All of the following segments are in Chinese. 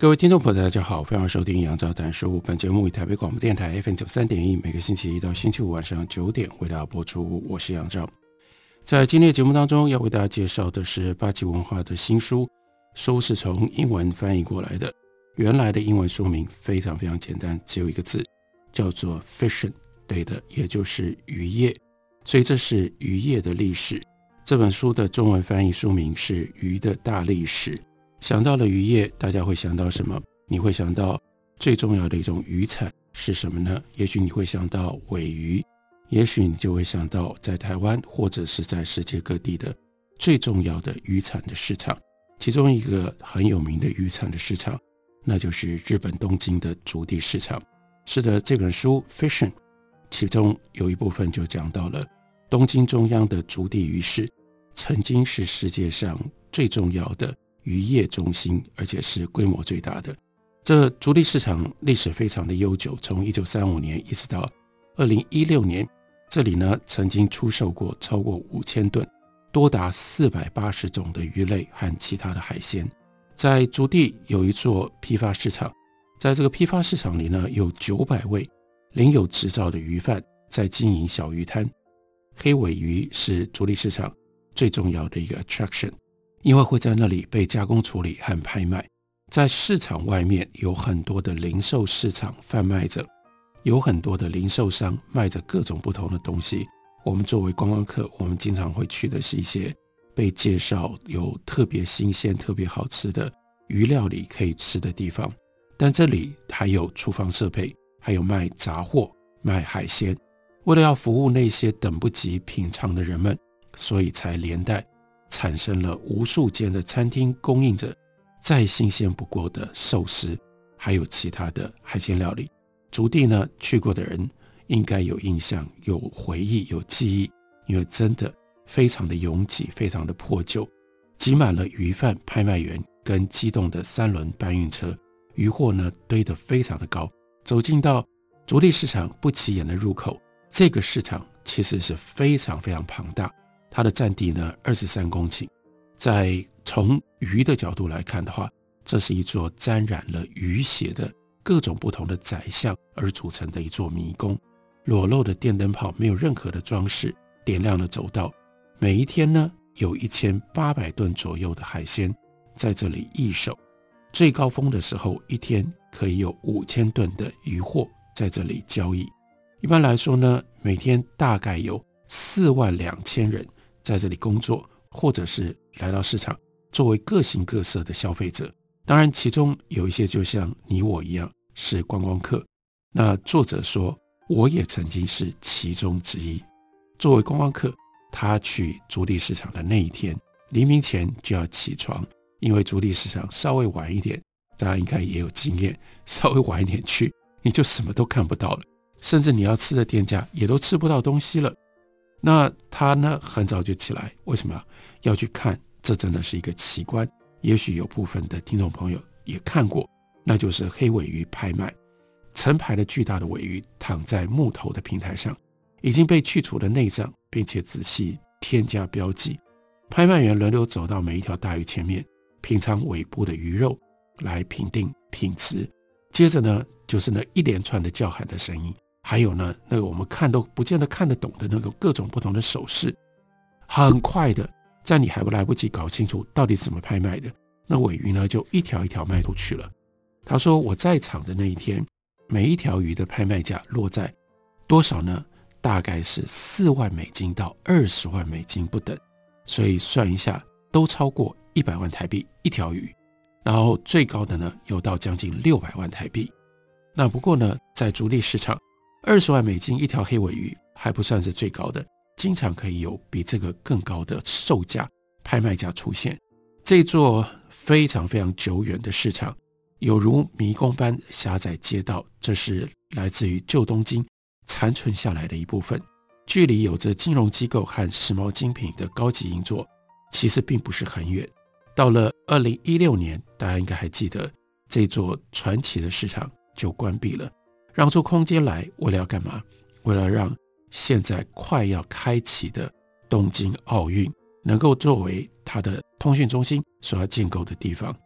各位听众朋友，大家好，欢迎收听杨照谈书。本节目以台北广播电台 FM 九三点一，每个星期一到星期五晚上九点为大家播出。我是杨照。在今天的节目当中，要为大家介绍的是八旗文化的新书，书是从英文翻译过来的。原来的英文书名非常非常简单，只有一个字，叫做 “fishing”，对的，也就是渔业。所以这是渔业的历史。这本书的中文翻译书名是《鱼的大历史》。想到了渔业，大家会想到什么？你会想到最重要的一种渔产是什么呢？也许你会想到鮪鱼，也许你就会想到在台湾或者是在世界各地的最重要的渔产的市场。其中一个很有名的渔产的市场，那就是日本东京的筑地市场。是的，这本书《Fishing》其中有一部分就讲到了东京中央的筑地鱼市，曾经是世界上最重要的。渔业中心，而且是规模最大的。这足地市场历史非常的悠久，从一九三五年一直到二零一六年，这里呢曾经出售过超过五千吨，多达四百八十种的鱼类和其他的海鲜。在筑地有一座批发市场，在这个批发市场里呢，有九百位领有执照的鱼贩在经营小鱼摊。黑尾鱼是筑地市场最重要的一个 attraction。因为会在那里被加工处理和拍卖，在市场外面有很多的零售市场贩卖着，有很多的零售商卖着各种不同的东西。我们作为观光客，我们经常会去的是一些被介绍有特别新鲜、特别好吃的鱼料理可以吃的地方。但这里还有厨房设备，还有卖杂货、卖海鲜。为了要服务那些等不及品尝的人们，所以才连带。产生了无数间的餐厅，供应着再新鲜不过的寿司，还有其他的海鲜料理。竹地呢，去过的人应该有印象、有回忆、有记忆，因为真的非常的拥挤，非常的破旧，挤满了鱼贩、拍卖员跟机动的三轮搬运车，鱼货呢堆得非常的高。走进到竹地市场不起眼的入口，这个市场其实是非常非常庞大。它的占地呢，二十三公顷，在从鱼的角度来看的话，这是一座沾染了鱼血的各种不同的宰相而组成的一座迷宫。裸露的电灯泡没有任何的装饰，点亮了走道。每一天呢，有一千八百吨左右的海鲜在这里易手。最高峰的时候，一天可以有五千吨的鱼货在这里交易。一般来说呢，每天大概有四万两千人。在这里工作，或者是来到市场，作为各形各色的消费者。当然，其中有一些就像你我一样是观光客。那作者说，我也曾经是其中之一。作为观光客，他去筑地市场的那一天，黎明前就要起床，因为筑地市场稍微晚一点，大家应该也有经验，稍微晚一点去，你就什么都看不到了，甚至你要吃的店家也都吃不到东西了。那他呢，很早就起来，为什么要去看？这真的是一个奇观。也许有部分的听众朋友也看过，那就是黑尾鱼拍卖，成排的巨大的尾鱼躺在木头的平台上，已经被去除了内脏，并且仔细添加标记。拍卖员轮流走到每一条大鱼前面，品尝尾部的鱼肉，来评定品质。接着呢，就是那一连串的叫喊的声音。还有呢，那个我们看都不见得看得懂的那个各种不同的手势，很快的，在你还不来不及搞清楚到底怎么拍卖的，那尾鱼呢就一条一条卖出去了。他说我在场的那一天，每一条鱼的拍卖价落在多少呢？大概是四万美金到二十万美金不等，所以算一下都超过一百万台币一条鱼，然后最高的呢有到将近六百万台币。那不过呢，在筑地市场。二十万美金一条黑尾鱼还不算是最高的，经常可以有比这个更高的售价，拍卖价出现。这座非常非常久远的市场，有如迷宫般狭窄街道，这是来自于旧东京残存下来的一部分。距离有着金融机构和时髦精品的高级银座，其实并不是很远。到了二零一六年，大家应该还记得，这座传奇的市场就关闭了，让出空间来，为了要干嘛？为了让现在快要开启的东京奥运能够作为它的通讯中心所要建构的地方。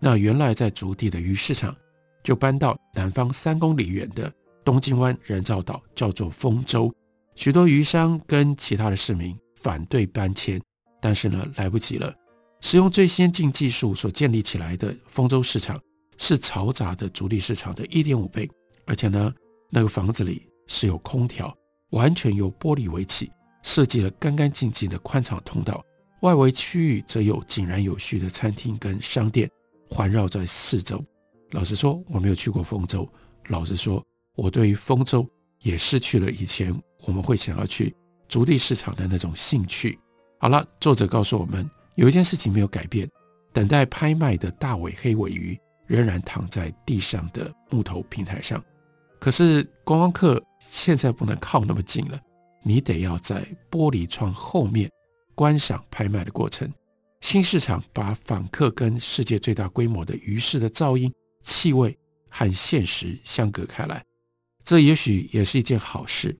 那原来在筑地的鱼市场，就搬到南方三公里远的东京湾人造岛，叫做丰洲。许多鱼商跟其他的市民反对搬迁，但是呢，来不及了。使用最先进技术所建立起来的丰洲市场是嘈杂的筑地市场的一点五倍，而且呢，那个房子里是有空调，完全由玻璃围起，设计了干干净净的宽敞通道。外围区域则有井然有序的餐厅跟商店环绕在四周。老实说，我没有去过丰州。老实说，我对于丰州也失去了以前。我们会想要去足地市场的那种兴趣。好了，作者告诉我们，有一件事情没有改变，等待拍卖的大尾黑尾鱼仍然躺在地上的木头平台上。可是观光客现在不能靠那么近了，你得要在玻璃窗后面观赏拍卖的过程。新市场把访客跟世界最大规模的鱼市的噪音、气味和现实相隔开来，这也许也是一件好事。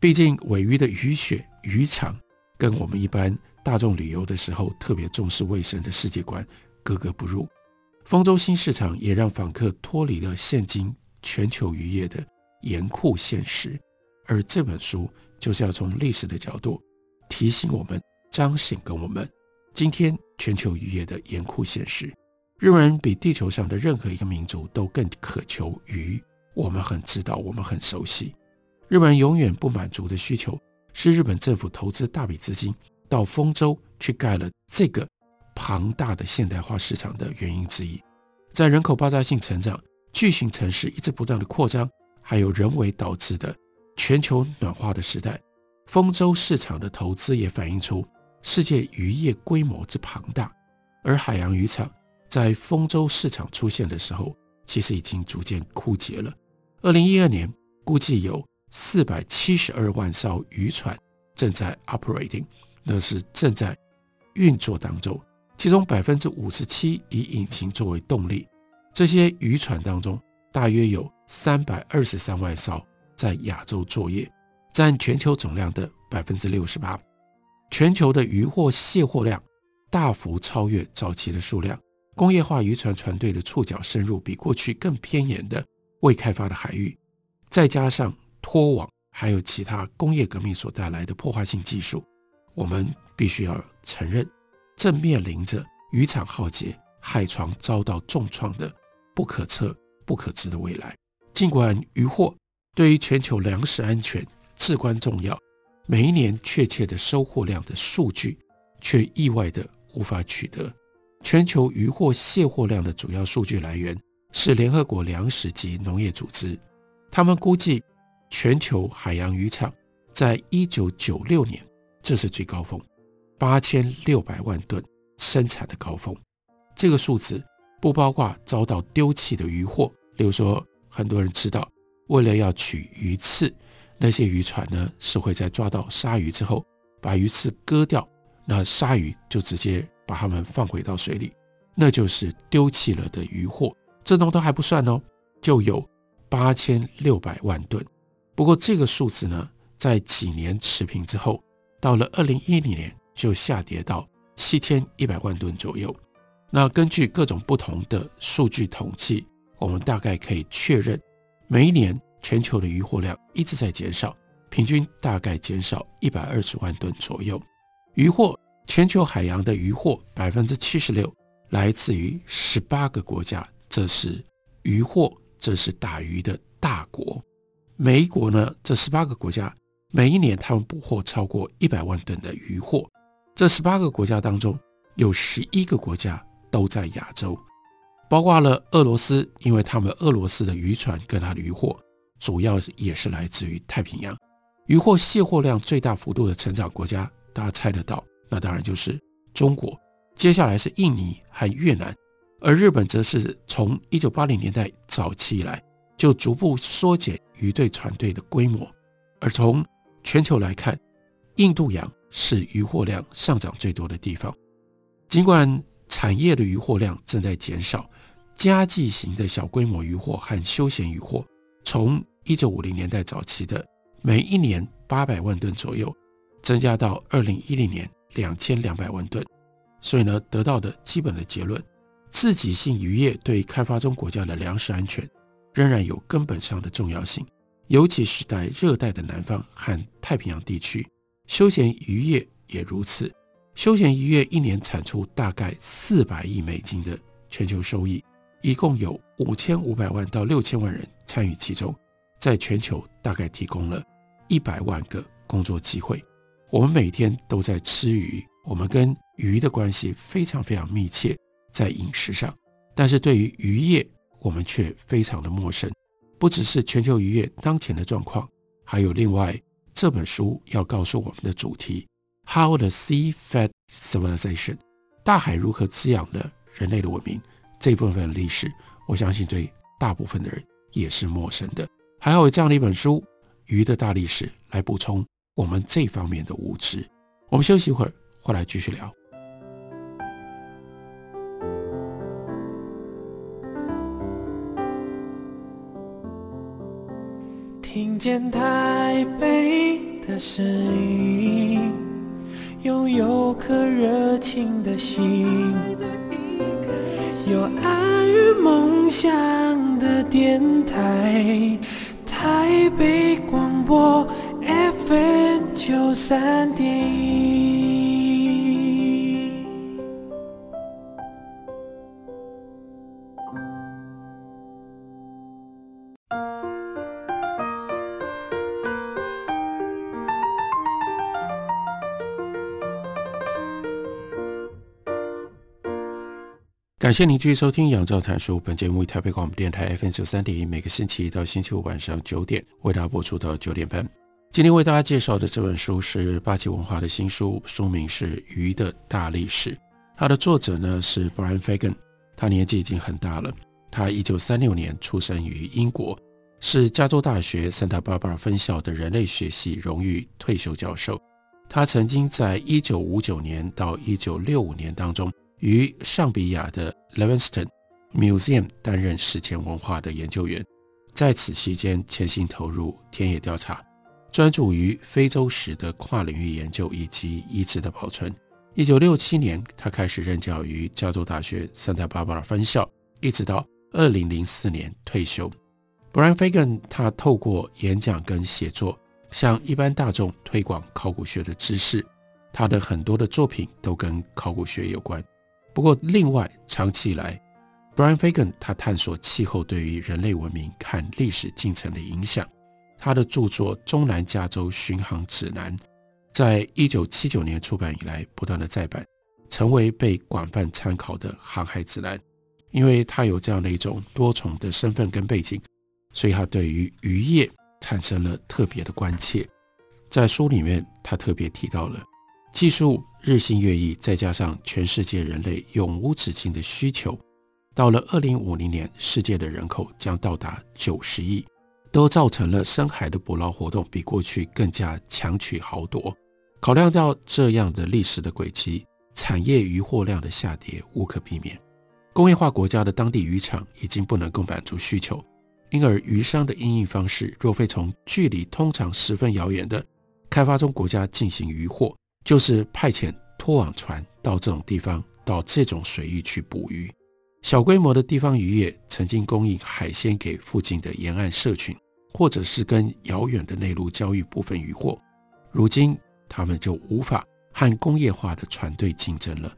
毕竟，尾鱼的鱼血、鱼肠跟我们一般大众旅游的时候特别重视卫生的世界观格格不入。丰洲新市场也让访客脱离了现今全球渔业的严酷现实，而这本书就是要从历史的角度提醒我们、彰显跟我们今天全球渔业的严酷现实。日本人比地球上的任何一个民族都更渴求鱼，我们很知道，我们很熟悉。日本人永远不满足的需求，是日本政府投资大笔资金到丰州去盖了这个庞大的现代化市场的原因之一。在人口爆炸性成长、巨型城市一直不断的扩张，还有人为导致的全球暖化的时代，丰州市场的投资也反映出世界渔业规模之庞大。而海洋渔场在丰州市场出现的时候，其实已经逐渐枯竭了。二零一二年估计有。四百七十二万艘渔船正在 operating，那是正在运作当中，其中百分之五十七以引擎作为动力。这些渔船当中，大约有三百二十三万艘在亚洲作业，占全球总量的百分之六十八。全球的渔获卸货量大幅超越早期的数量。工业化渔船船队的触角深入比过去更偏远的未开发的海域，再加上。拖网还有其他工业革命所带来的破坏性技术，我们必须要承认，正面临着渔场浩劫、海床遭到重创的不可测、不可知的未来。尽管渔获对于全球粮食安全至关重要，每一年确切的收获量的数据却意外的无法取得。全球渔获卸货量的主要数据来源是联合国粮食及农业组织，他们估计。全球海洋渔场在一九九六年，这是最高峰，八千六百万吨生产的高峰。这个数字不包括遭到丢弃的渔获，例如说，很多人知道，为了要取鱼刺，那些渔船呢是会在抓到鲨鱼之后，把鱼刺割掉，那鲨鱼就直接把它们放回到水里，那就是丢弃了的渔获。这种都还不算哦，就有八千六百万吨。不过这个数字呢，在几年持平之后，到了二零一零年就下跌到七千一百万吨左右。那根据各种不同的数据统计，我们大概可以确认，每一年全球的渔获量一直在减少，平均大概减少一百二十万吨左右。渔获，全球海洋的渔获百分之七十六来自于十八个国家，这是渔获，这是打鱼的大国。每一国呢，这十八个国家每一年他们捕获超过一百万吨的渔获。这十八个国家当中，有十一个国家都在亚洲，包括了俄罗斯，因为他们俄罗斯的渔船跟它的渔获主要也是来自于太平洋。渔获卸货量最大幅度的成长国家，大家猜得到，那当然就是中国。接下来是印尼和越南，而日本则是从一九八零年代早期以来就逐步缩减鱼队船队的规模。而从全球来看，印度洋是渔获量上涨最多的地方。尽管产业的渔获量正在减少，家计型的小规模渔获和休闲渔获，从一九五零年代早期的每一年八百万吨左右，增加到二零一零年两千两百万吨。所以呢，得到的基本的结论，自给性渔业对开发中国家的粮食安全仍然有根本上的重要性。尤其是在热带的南方和太平洋地区，休闲渔业也如此。休闲渔业一年产出大概四百亿美金的全球收益，一共有五千五百万到六千万人参与其中，在全球大概提供了一百万个工作机会。我们每天都在吃鱼，我们跟鱼的关系非常非常密切，在饮食上，但是对于渔业，我们却非常的陌生。不只是全球渔业当前的状况，还有另外这本书要告诉我们的主题：How the Sea Fed Civilization，大海如何滋养了人类的文明。这部分的历史，我相信对大部分的人也是陌生的。还好有这样的一本书《鱼的大历史》来补充我们这方面的无知。我们休息一会儿，回来继续聊。听见台北的声音，拥有颗热情的心，有爱与梦想的电台，台北广播 FM 九三点感谢您继续收听《杨照谈书》。本节目以台北广播电台 FM 九三点一，每个星期一到星期五晚上九点为大家播出到九点半。今天为大家介绍的这本书是八旗文化的新书，书名是《鱼的大历史》。它的作者呢是 Brian Fagan，他年纪已经很大了。他一九三六年出生于英国，是加州大学 Santa Barbara 分校的人类学系荣誉退休教授。他曾经在一九五九年到一九六五年当中。于尚比亚的 Levinston Museum 担任史前文化的研究员，在此期间潜心投入田野调查，专注于非洲史的跨领域研究以及遗址的保存。一九六七年，他开始任教于加州大学 Santa Barbara 分校，一直到二零零四年退休。Brian Fagan 他透过演讲跟写作，向一般大众推广考古学的知识。他的很多的作品都跟考古学有关。不过，另外，长期以来，Brian Fagan 他探索气候对于人类文明和历史进程的影响。他的著作《中南加州巡航指南》在一九七九年出版以来，不断的再版，成为被广泛参考的航海指南。因为他有这样的一种多重的身份跟背景，所以他对于渔业产生了特别的关切。在书里面，他特别提到了技术。日新月异，再加上全世界人类永无止境的需求，到了二零五零年，世界的人口将到达九十亿，都造成了深海的捕捞活动比过去更加强取豪夺。考量到这样的历史的轨迹，产业渔获量的下跌无可避免。工业化国家的当地渔场已经不能够满足需求，因而渔商的因应方式，若非从距离通常十分遥远的开发中国家进行渔获。就是派遣拖网船到这种地方，到这种水域去捕鱼。小规模的地方渔业曾经供应海鲜给附近的沿岸社群，或者是跟遥远的内陆交易部分渔获。如今，他们就无法和工业化的船队竞争了。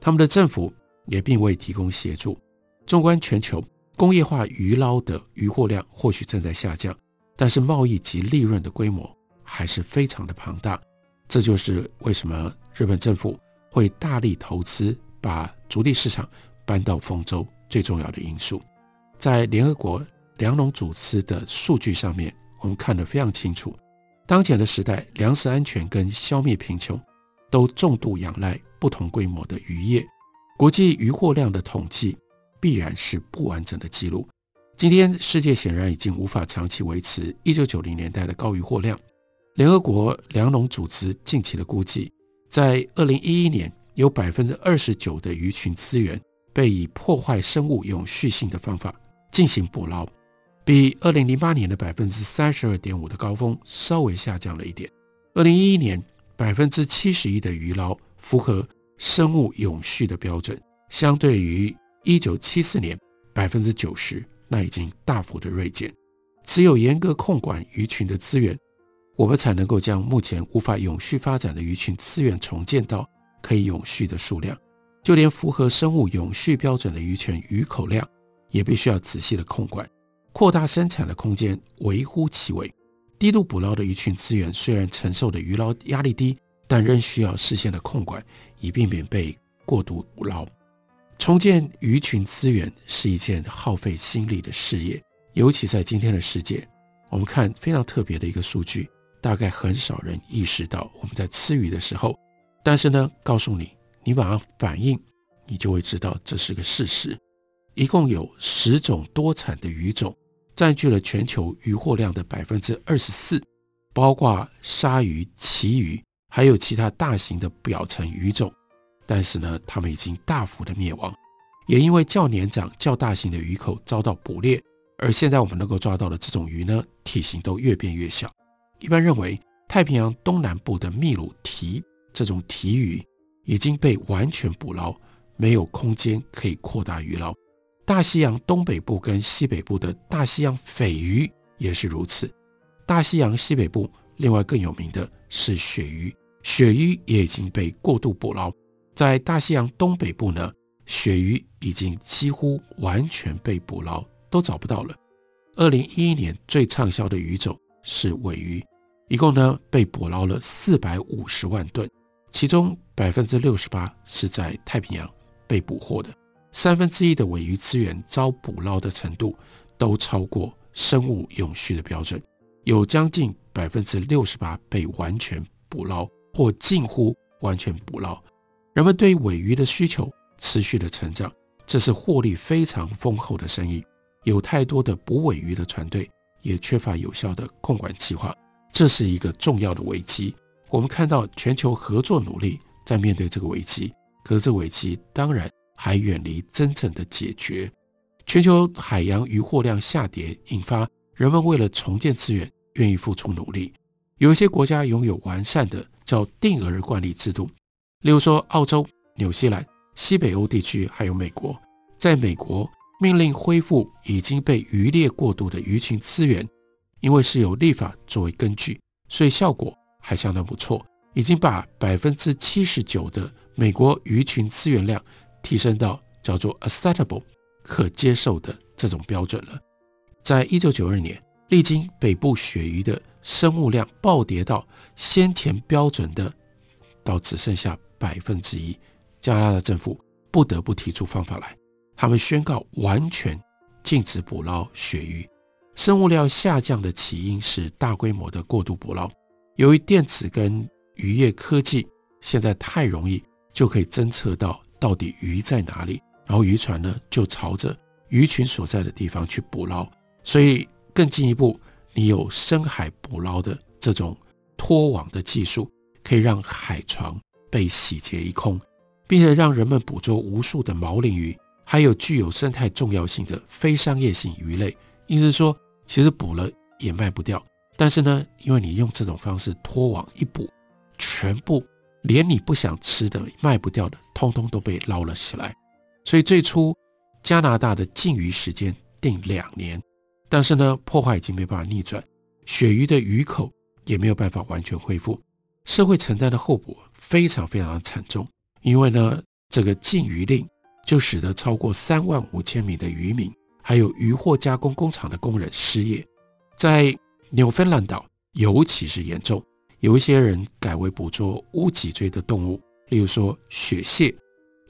他们的政府也并未提供协助。纵观全球，工业化鱼捞的渔获量或许正在下降，但是贸易及利润的规模还是非常的庞大。这就是为什么日本政府会大力投资把筑地市场搬到丰州最重要的因素。在联合国粮农组织的数据上面，我们看得非常清楚。当前的时代，粮食安全跟消灭贫穷都重度仰赖不同规模的渔业国际渔获量的统计必然是不完整的记录。今天世界显然已经无法长期维持一九九零年代的高渔获量。联合国粮农组织近期的估计，在二零一一年，有百分之二十九的鱼群资源被以破坏生物永续性的方法进行捕捞，比二零零八年的百分之三十二点五的高峰稍微下降了一点。二零一一年百分之七十一的鱼捞符合生物永续的标准，相对于一九七四年百分之九十。那已经大幅的锐减，只有严格控管鱼群的资源，我们才能够将目前无法永续发展的鱼群资源重建到可以永续的数量。就连符合生物永续标准的鱼群鱼口量，也必须要仔细的控管，扩大生产的空间，微乎其微。低度捕捞的鱼群资源虽然承受的鱼捞压力低，但仍需要事先的控管，以避免被过度捕捞。重建鱼群资源是一件耗费心力的事业，尤其在今天的世界。我们看非常特别的一个数据，大概很少人意识到我们在吃鱼的时候，但是呢，告诉你，你马上反应，你就会知道这是个事实。一共有十种多产的鱼种，占据了全球渔获量的百分之二十四，包括鲨鱼、旗鱼，还有其他大型的表层鱼种。但是呢，它们已经大幅的灭亡，也因为较年长、较大型的鱼口遭到捕猎，而现在我们能够抓到的这种鱼呢，体型都越变越小。一般认为，太平洋东南部的秘鲁提这种提鱼已经被完全捕捞，没有空间可以扩大鱼捞。大西洋东北部跟西北部的大西洋鲱鱼也是如此。大西洋西北部另外更有名的是鳕鱼，鳕鱼也已经被过度捕捞。在大西洋东北部呢，鳕鱼已经几乎完全被捕捞，都找不到了。二零一一年最畅销的鱼种是尾鱼，一共呢被捕捞了四百五十万吨，其中百分之六十八是在太平洋被捕获的。三分之一的尾鱼资源遭捕捞的程度都超过生物永续的标准，有将近百分之六十八被完全捕捞或近乎完全捕捞。人们对尾鱼的需求持续的成长，这是获利非常丰厚的生意。有太多的捕尾鱼的船队，也缺乏有效的控管计划，这是一个重要的危机。我们看到全球合作努力在面对这个危机，可是这危机当然还远离真正的解决。全球海洋渔获量下跌，引发人们为了重建资源，愿意付出努力。有一些国家拥有完善的叫定额管理制度。例如说，澳洲、纽西兰、西北欧地区，还有美国，在美国命令恢复已经被渔猎过度的鱼群资源，因为是有立法作为根据，所以效果还相当不错，已经把百分之七十九的美国鱼群资源量提升到叫做 acceptable 可接受的这种标准了。在一九九二年，历经北部鳕鱼的生物量暴跌到先前标准的，到只剩下。百分之一，加拿大政府不得不提出方法来。他们宣告完全禁止捕捞鳕鱼。生物量下降的起因是大规模的过度捕捞。由于电子跟渔业科技现在太容易，就可以侦测到到底鱼在哪里，然后渔船呢就朝着鱼群所在的地方去捕捞。所以更进一步，你有深海捕捞的这种拖网的技术，可以让海床。被洗劫一空，并且让人们捕捉无数的毛鳞鱼，还有具有生态重要性的非商业性鱼类。意思是说，其实捕了也卖不掉，但是呢，因为你用这种方式拖网一捕，全部连你不想吃的、卖不掉的，通通都被捞了起来。所以最初加拿大的禁渔时间定两年，但是呢，破坏已经没办法逆转，鳕鱼的鱼口也没有办法完全恢复，社会承担的后果。非常非常的惨重，因为呢，这个禁渔令就使得超过三万五千名的渔民，还有渔获加工工厂的工人失业。在纽芬兰岛尤其是严重，有一些人改为捕捉无脊椎的动物，例如说雪蟹。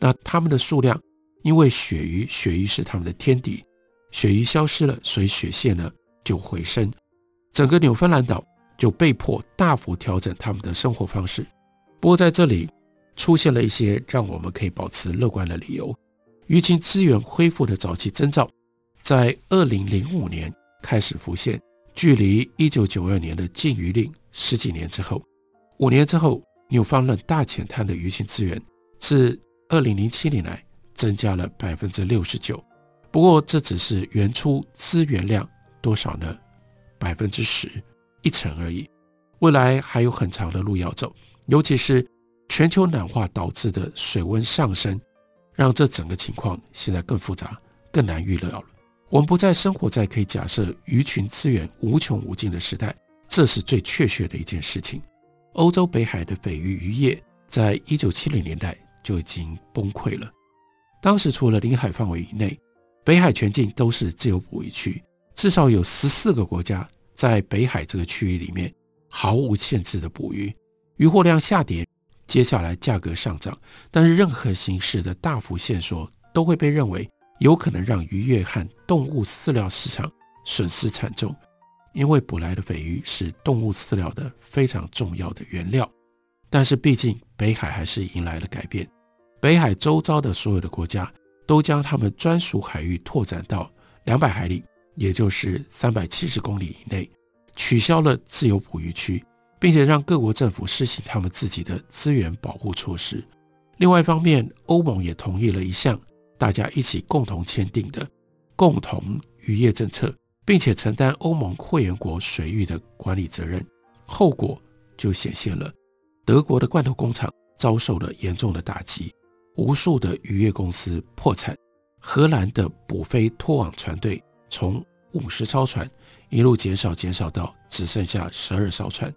那他们的数量，因为鳕鱼，鳕鱼是他们的天敌，鳕鱼消失了，所以雪蟹呢就回升。整个纽芬兰岛就被迫大幅调整他们的生活方式。不过在这里，出现了一些让我们可以保持乐观的理由。鱼群资源恢复的早期征兆，在二零零五年开始浮现，距离一九九二年的禁渔令十几年之后，五年之后，纽芬兰大浅滩的鱼群资源自二零零七年来增加了百分之六十九。不过，这只是原初资源量多少呢？百分之十，一成而已。未来还有很长的路要走，尤其是全球暖化导致的水温上升，让这整个情况现在更复杂、更难预料了。我们不再生活在可以假设鱼群资源无穷无尽的时代，这是最确切的一件事情。欧洲北海的鲱鱼渔业在一九七零年代就已经崩溃了。当时除了领海范围以内，北海全境都是自由捕鱼区，至少有十四个国家在北海这个区域里面毫无限制的捕鱼，渔获量下跌，接下来价格上涨，但是任何形式的大幅限缩都会被认为。有可能让渔业和动物饲料市场损失惨重，因为捕来的鲱鱼是动物饲料的非常重要的原料。但是，毕竟北海还是迎来了改变。北海周遭的所有的国家都将他们专属海域拓展到两百海里，也就是三百七十公里以内，取消了自由捕鱼区，并且让各国政府施行他们自己的资源保护措施。另外一方面，欧盟也同意了一项。大家一起共同签订的共同渔业政策，并且承担欧盟会员国水域的管理责任，后果就显现了。德国的罐头工厂遭受了严重的打击，无数的渔业公司破产。荷兰的捕飞拖网船队从五十艘船一路减少减少到只剩下十二艘船。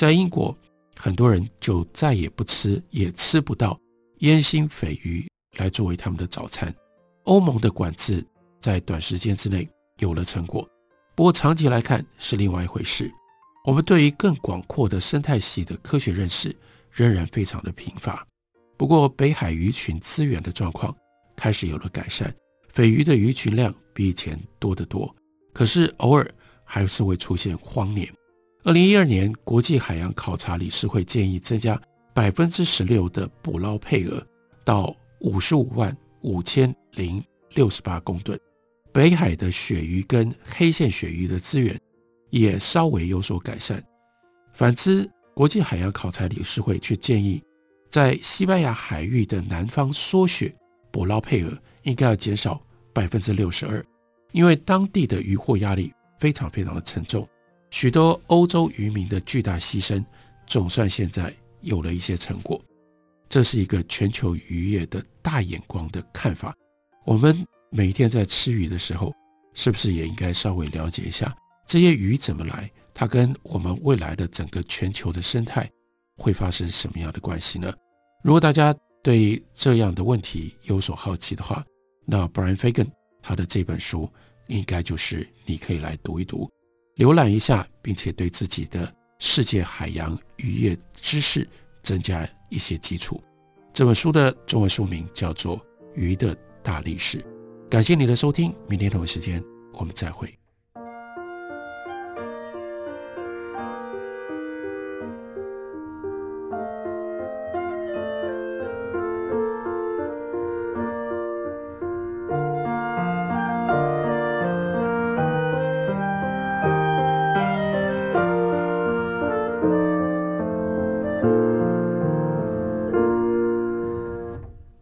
在英国，很多人就再也不吃，也吃不到烟熏鲱鱼。来作为他们的早餐。欧盟的管制在短时间之内有了成果，不过长期来看是另外一回事。我们对于更广阔的生态系的科学认识仍然非常的贫乏。不过北海鱼群资源的状况开始有了改善，鲱鱼的鱼群量比以前多得多。可是偶尔还是会出现荒年。二零一二年，国际海洋考察理事会建议增加百分之十六的捕捞配额到。五十五万五千零六十八公吨，北海的鳕鱼跟黑线鳕鱼的资源也稍微有所改善。反之，国际海洋考察理事会却建议，在西班牙海域的南方缩雪捕捞配额应该要减少百分之六十二，因为当地的渔获压力非常非常的沉重，许多欧洲渔民的巨大牺牲，总算现在有了一些成果。这是一个全球渔业的大眼光的看法。我们每天在吃鱼的时候，是不是也应该稍微了解一下这些鱼怎么来？它跟我们未来的整个全球的生态会发生什么样的关系呢？如果大家对这样的问题有所好奇的话，那 Brian Fagan 他的这本书应该就是你可以来读一读、浏览一下，并且对自己的世界海洋渔业知识增加一些基础。这本书的中文书名叫做《鱼的大历史》。感谢你的收听，明天同一时间我们再会。